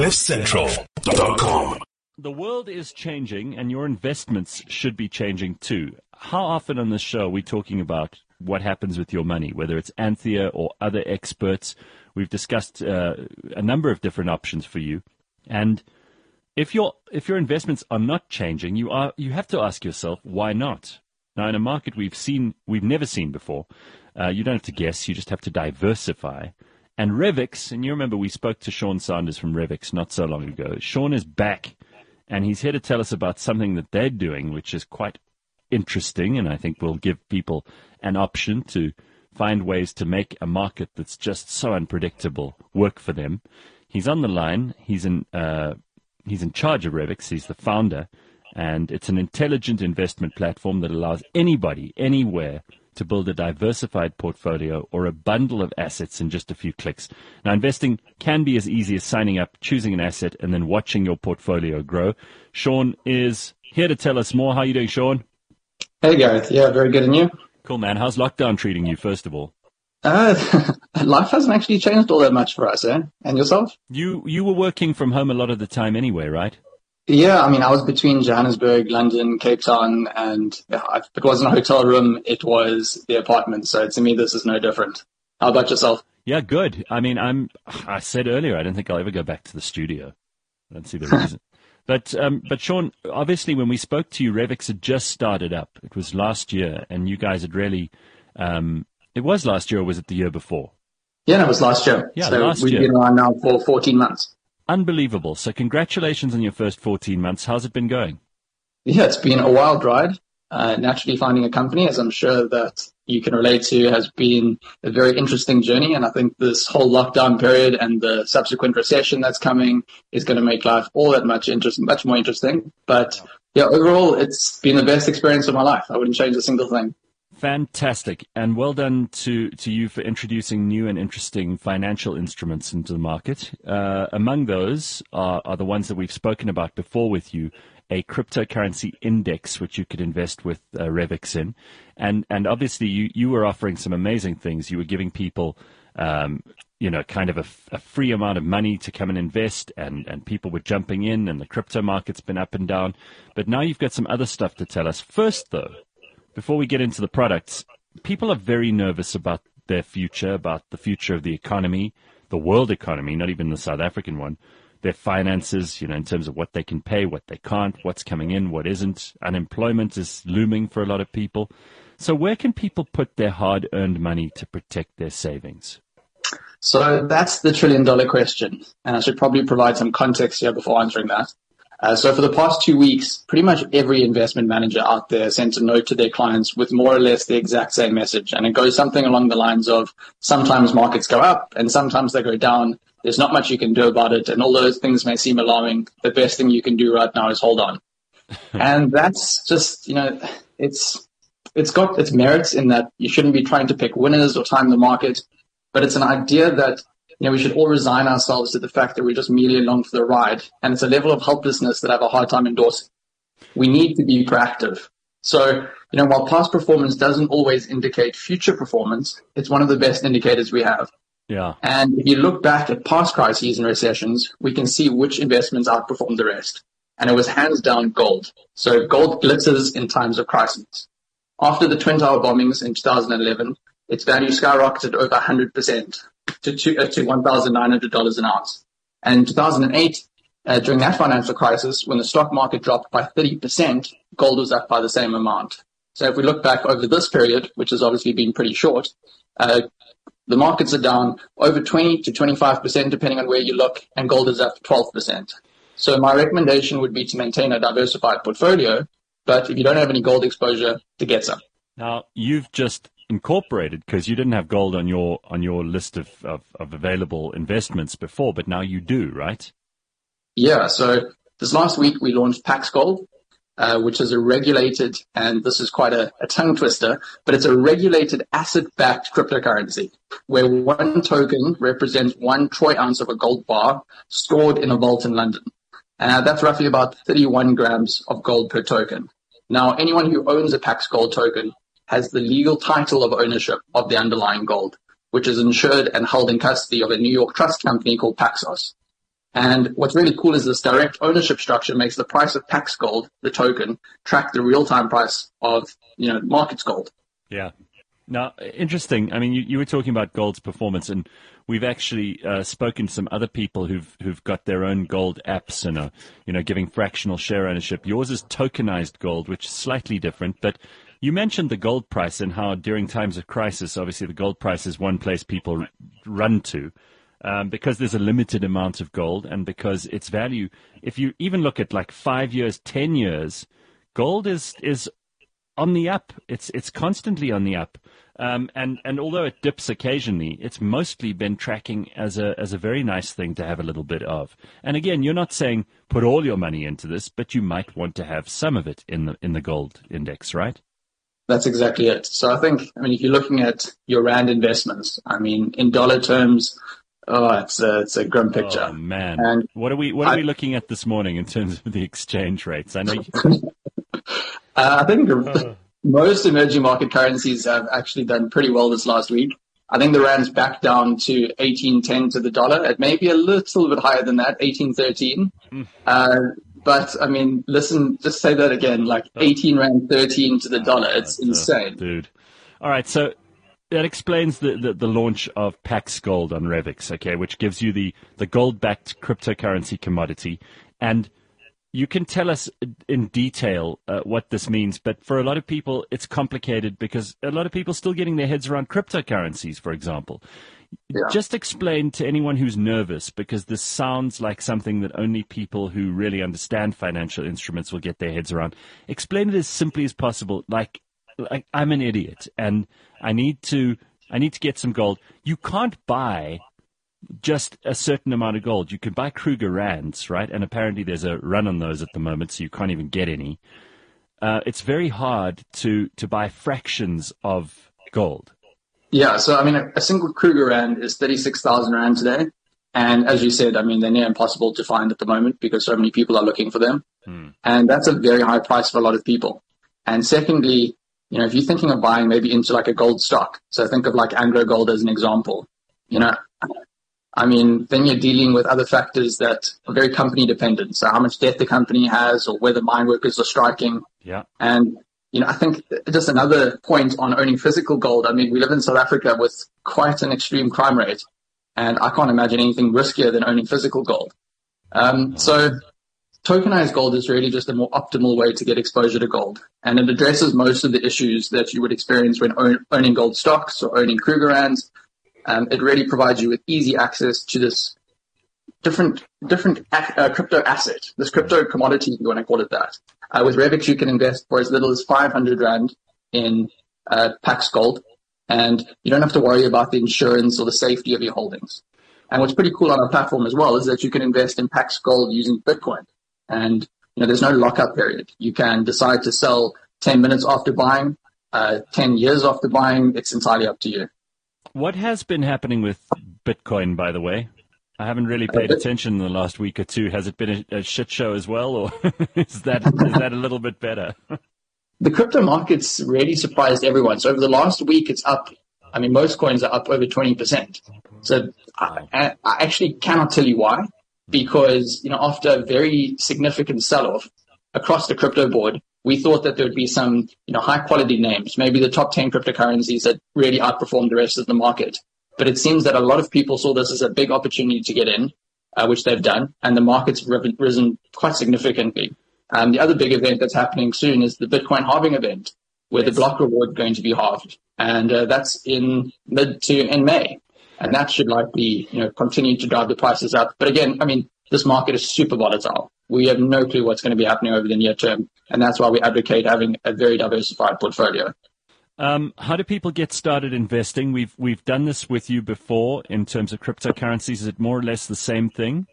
CliffCentral.com. The world is changing, and your investments should be changing too. How often on this show are we talking about what happens with your money, whether it's Anthea or other experts? We've discussed uh, a number of different options for you, and if your if your investments are not changing, you are you have to ask yourself why not. Now, in a market we've seen we've never seen before, uh, you don't have to guess; you just have to diversify. And Revix, and you remember we spoke to Sean Sanders from Revix not so long ago. Sean is back, and he's here to tell us about something that they're doing, which is quite interesting, and I think will give people an option to find ways to make a market that's just so unpredictable work for them. He's on the line. He's in uh, he's in charge of Revix. He's the founder, and it's an intelligent investment platform that allows anybody, anywhere, to build a diversified portfolio or a bundle of assets in just a few clicks. Now, investing can be as easy as signing up, choosing an asset, and then watching your portfolio grow. Sean is here to tell us more. How are you doing, Sean? Hey, Gareth. Yeah, very good. And you? Cool, man. How's lockdown treating you, first of all? Uh, life hasn't actually changed all that much for us, eh? And yourself? You you were working from home a lot of the time anyway, right? Yeah, I mean, I was between Johannesburg, London, Cape Town, and yeah, it wasn't a hotel room, it was the apartment. So to me, this is no different. How about yourself? Yeah, good. I mean, I'm. I said earlier, I don't think I'll ever go back to the studio. I don't see the reason. but um, but Sean, obviously, when we spoke to you, Revix had just started up. It was last year, and you guys had really. Um, it was last year, or was it the year before? Yeah, no, it was last year. Yeah, so last we've year. been around now for 14 months. Unbelievable. So, congratulations on your first 14 months. How's it been going? Yeah, it's been a wild ride. Uh, naturally finding a company, as I'm sure that you can relate to, has been a very interesting journey. And I think this whole lockdown period and the subsequent recession that's coming is going to make life all that much interesting, much more interesting. But yeah, overall, it's been the best experience of my life. I wouldn't change a single thing. Fantastic, and well done to, to you for introducing new and interesting financial instruments into the market. Uh, among those are, are the ones that we've spoken about before with you, a cryptocurrency index which you could invest with uh, Revix in, and and obviously you you were offering some amazing things. You were giving people. Um, you know, kind of a, a free amount of money to come and invest, and, and people were jumping in, and the crypto market's been up and down. But now you've got some other stuff to tell us. First, though, before we get into the products, people are very nervous about their future, about the future of the economy, the world economy, not even the South African one, their finances, you know, in terms of what they can pay, what they can't, what's coming in, what isn't. Unemployment is looming for a lot of people. So, where can people put their hard earned money to protect their savings? So that's the trillion dollar question. And I should probably provide some context here before answering that. Uh, so for the past two weeks, pretty much every investment manager out there sent a note to their clients with more or less the exact same message. And it goes something along the lines of sometimes markets go up and sometimes they go down. There's not much you can do about it. And although things may seem alarming, the best thing you can do right now is hold on. and that's just, you know, it's, it's got its merits in that you shouldn't be trying to pick winners or time the market, but it's an idea that you know, we should all resign ourselves to the fact that we're just merely along for the ride. And it's a level of helplessness that I have a hard time endorsing. We need to be proactive. So, you know, while past performance doesn't always indicate future performance, it's one of the best indicators we have. Yeah. And if you look back at past crises and recessions, we can see which investments outperformed the rest. And it was hands down gold. So gold glitters in times of crisis. After the Twin Tower bombings in 2011, its value skyrocketed over 100% to, two, uh, to $1,900 an ounce. And in 2008, uh, during that financial crisis, when the stock market dropped by 30%, gold was up by the same amount. So if we look back over this period, which has obviously been pretty short, uh, the markets are down over 20 to 25%, depending on where you look, and gold is up 12%. So my recommendation would be to maintain a diversified portfolio, but if you don't have any gold exposure, to get some. Now, you've just incorporated because you didn't have gold on your on your list of, of, of, available investments before, but now you do, right? Yeah. So this last week we launched Pax Gold, uh, which is a regulated, and this is quite a, a tongue twister, but it's a regulated asset-backed cryptocurrency where one token represents one troy ounce of a gold bar stored in a vault in London. Uh, that's roughly about 31 grams of gold per token. Now, anyone who owns a Pax Gold token has the legal title of ownership of the underlying gold, which is insured and held in custody of a New York trust company called Paxos. And what's really cool is this direct ownership structure makes the price of Pax Gold, the token, track the real-time price of, you know, markets gold. Yeah. Now, interesting. I mean, you, you were talking about gold's performance, and we've actually uh, spoken to some other people who've who've got their own gold apps and are, you know, giving fractional share ownership. Yours is tokenized gold, which is slightly different, but you mentioned the gold price and how during times of crisis, obviously the gold price is one place people run to um, because there's a limited amount of gold and because its value, if you even look at like five years, ten years, gold is is on the up. It's it's constantly on the up. Um, and and although it dips occasionally, it's mostly been tracking as a as a very nice thing to have a little bit of. And again, you're not saying put all your money into this, but you might want to have some of it in the in the gold index, right? That's exactly it. So I think, I mean, if you're looking at your rand investments, I mean, in dollar terms, Oh, it's a, it's a grim picture. Oh man! And what are we what are I, we looking at this morning in terms of the exchange rates? I know. You... uh, I think uh. most emerging market currencies have actually done pretty well this last week. I think the rand's back down to 18.10 to the dollar. It may be a little bit higher than that, 18.13. Mm. Uh, but I mean, listen, just say that again, like 18 rand 13 to the dollar. It's insane, dude. All right, so that explains the, the, the, launch of Pax Gold on Revix, okay, which gives you the, the gold backed cryptocurrency commodity. And you can tell us in detail uh, what this means, but for a lot of people, it's complicated because a lot of people still getting their heads around cryptocurrencies, for example. Just explain to anyone who's nervous because this sounds like something that only people who really understand financial instruments will get their heads around. Explain it as simply as possible, like like I'm an idiot and I need to I need to get some gold. You can't buy just a certain amount of gold. You can buy Kruger rands, right? And apparently there's a run on those at the moment, so you can't even get any. Uh, it's very hard to to buy fractions of gold. Yeah, so I mean, a, a single Kruger rand is thirty six thousand rand today, and as you said, I mean, they're near impossible to find at the moment because so many people are looking for them, hmm. and that's a very high price for a lot of people. And secondly, you know, if you're thinking of buying maybe into like a gold stock, so think of like Anglo Gold as an example, you know, I mean, then you're dealing with other factors that are very company dependent. So how much debt the company has or whether mine workers are striking. Yeah. And, you know, I think just another point on owning physical gold. I mean, we live in South Africa with quite an extreme crime rate and I can't imagine anything riskier than owning physical gold. Um, so tokenized gold is really just a more optimal way to get exposure to gold. And it addresses most of the issues that you would experience when own, owning gold stocks or owning Kruger rands. Um, it really provides you with easy access to this different different uh, crypto asset, this crypto commodity, if you want to call it that. Uh, with Revix, you can invest for as little as 500 rand in uh, Pax Gold, and you don't have to worry about the insurance or the safety of your holdings. And what's pretty cool on our platform as well is that you can invest in Pax Gold using Bitcoin. And you know, there's no lockup period. You can decide to sell 10 minutes after buying, uh, 10 years after buying. It's entirely up to you. What has been happening with Bitcoin, by the way? I haven't really uh, paid attention in the last week or two. Has it been a, a shit show as well, or is that is that a little bit better? the crypto markets really surprised everyone. So over the last week, it's up. I mean, most coins are up over twenty percent. So I, I, actually cannot tell you why because, you know, after a very significant sell-off across the crypto board, we thought that there would be some, you know, high quality names, maybe the top 10 cryptocurrencies that really outperformed the rest of the market. But it seems that a lot of people saw this as a big opportunity to get in, uh, which they've done, and the market's risen quite significantly. Um, the other big event that's happening soon is the Bitcoin halving event, where yes. the block reward is going to be halved, and uh, that's in mid to in May and that should likely, you know, continue to drive the prices up. But again, I mean, this market is super volatile. We have no clue what's going to be happening over the near term, and that's why we advocate having a very diversified portfolio. Um, how do people get started investing? We've we've done this with you before in terms of cryptocurrencies. Is it more or less the same thing?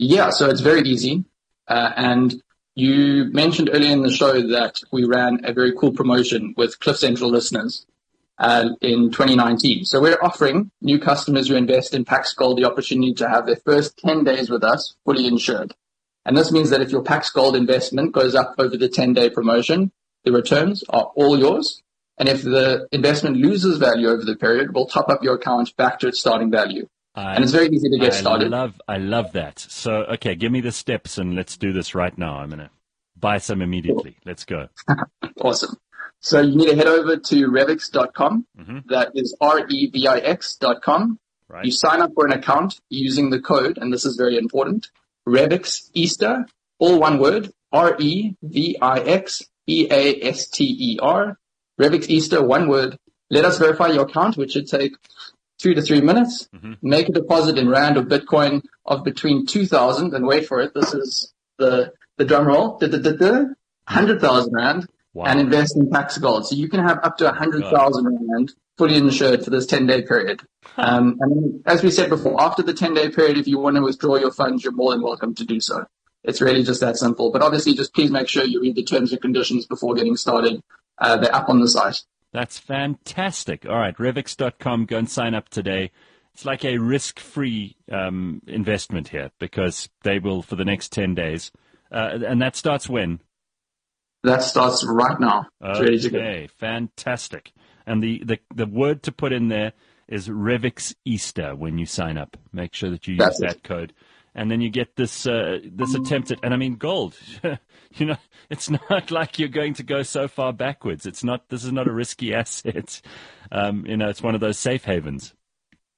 Yeah, so it's very easy. Uh, and you mentioned earlier in the show that we ran a very cool promotion with Cliff Central listeners uh, in 2019. So we're offering new customers who invest in Pax Gold the opportunity to have their first 10 days with us fully insured. And this means that if your Pax Gold investment goes up over the 10 day promotion, the returns are all yours. And if the investment loses value over the period, we'll top up your account back to its starting value. I, and it's very easy to get I started. Love, I love that. So, okay, give me the steps and let's do this right now. I'm going to buy some immediately. Let's go. awesome. So you need to head over to revix.com. Mm-hmm. That is R-E-V-I-X.com. Right. You sign up for an account using the code, and this is very important, Revix Easter, all one word, R-E-V-I-X-E-A-S-T-E-R, Revix Easter, one word. Let us verify your account, which should take two to three minutes. Mm-hmm. Make a deposit in Rand or Bitcoin of between 2,000, and wait for it, this is the, the drum roll, 100,000 Rand, wow. and invest in Pax Gold. So you can have up to 100,000 Rand fully insured for this 10 day period. Um, and as we said before, after the 10 day period, if you want to withdraw your funds, you're more than welcome to do so. It's really just that simple. But obviously, just please make sure you read the terms and conditions before getting started. Uh, they're up on the site. That's fantastic. All right, Revix.com, go and sign up today. It's like a risk free um, investment here because they will for the next 10 days. Uh, and that starts when? That starts right now. Okay, fantastic. And the, the, the word to put in there is Revix Easter when you sign up. Make sure that you use That's that it. code. And then you get this uh, this attempt at, and I mean gold. you know, it's not like you're going to go so far backwards. It's not. This is not a risky asset. Um, you know, it's one of those safe havens.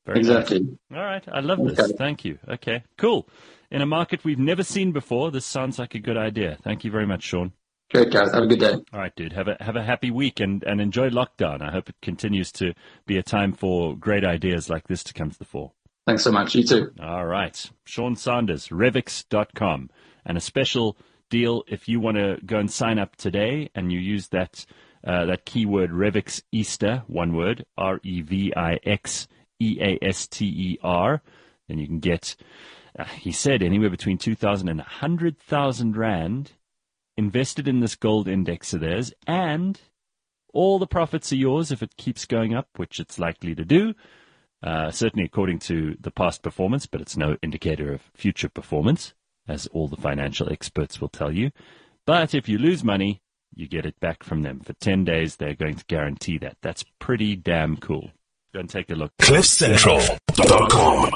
Very exactly. Nice. All right, I love this. Thank you. Okay, cool. In a market we've never seen before, this sounds like a good idea. Thank you very much, Sean. Great, guys. Have a good day. All right, dude. Have a have a happy week and, and enjoy lockdown. I hope it continues to be a time for great ideas like this to come to the fore. Thanks so much. You too. All right. Sean Sanders, Revix.com. And a special deal if you want to go and sign up today and you use that uh, that keyword Revix Easter, one word, R E V I X E A S T E R, then you can get, uh, he said, anywhere between 2,000 and 100,000 Rand invested in this gold index of theirs, and all the profits are yours if it keeps going up, which it's likely to do. Uh, certainly according to the past performance, but it's no indicator of future performance, as all the financial experts will tell you. But if you lose money, you get it back from them. For 10 days, they're going to guarantee that. That's pretty damn cool. Go and take a look. CliffCentral.com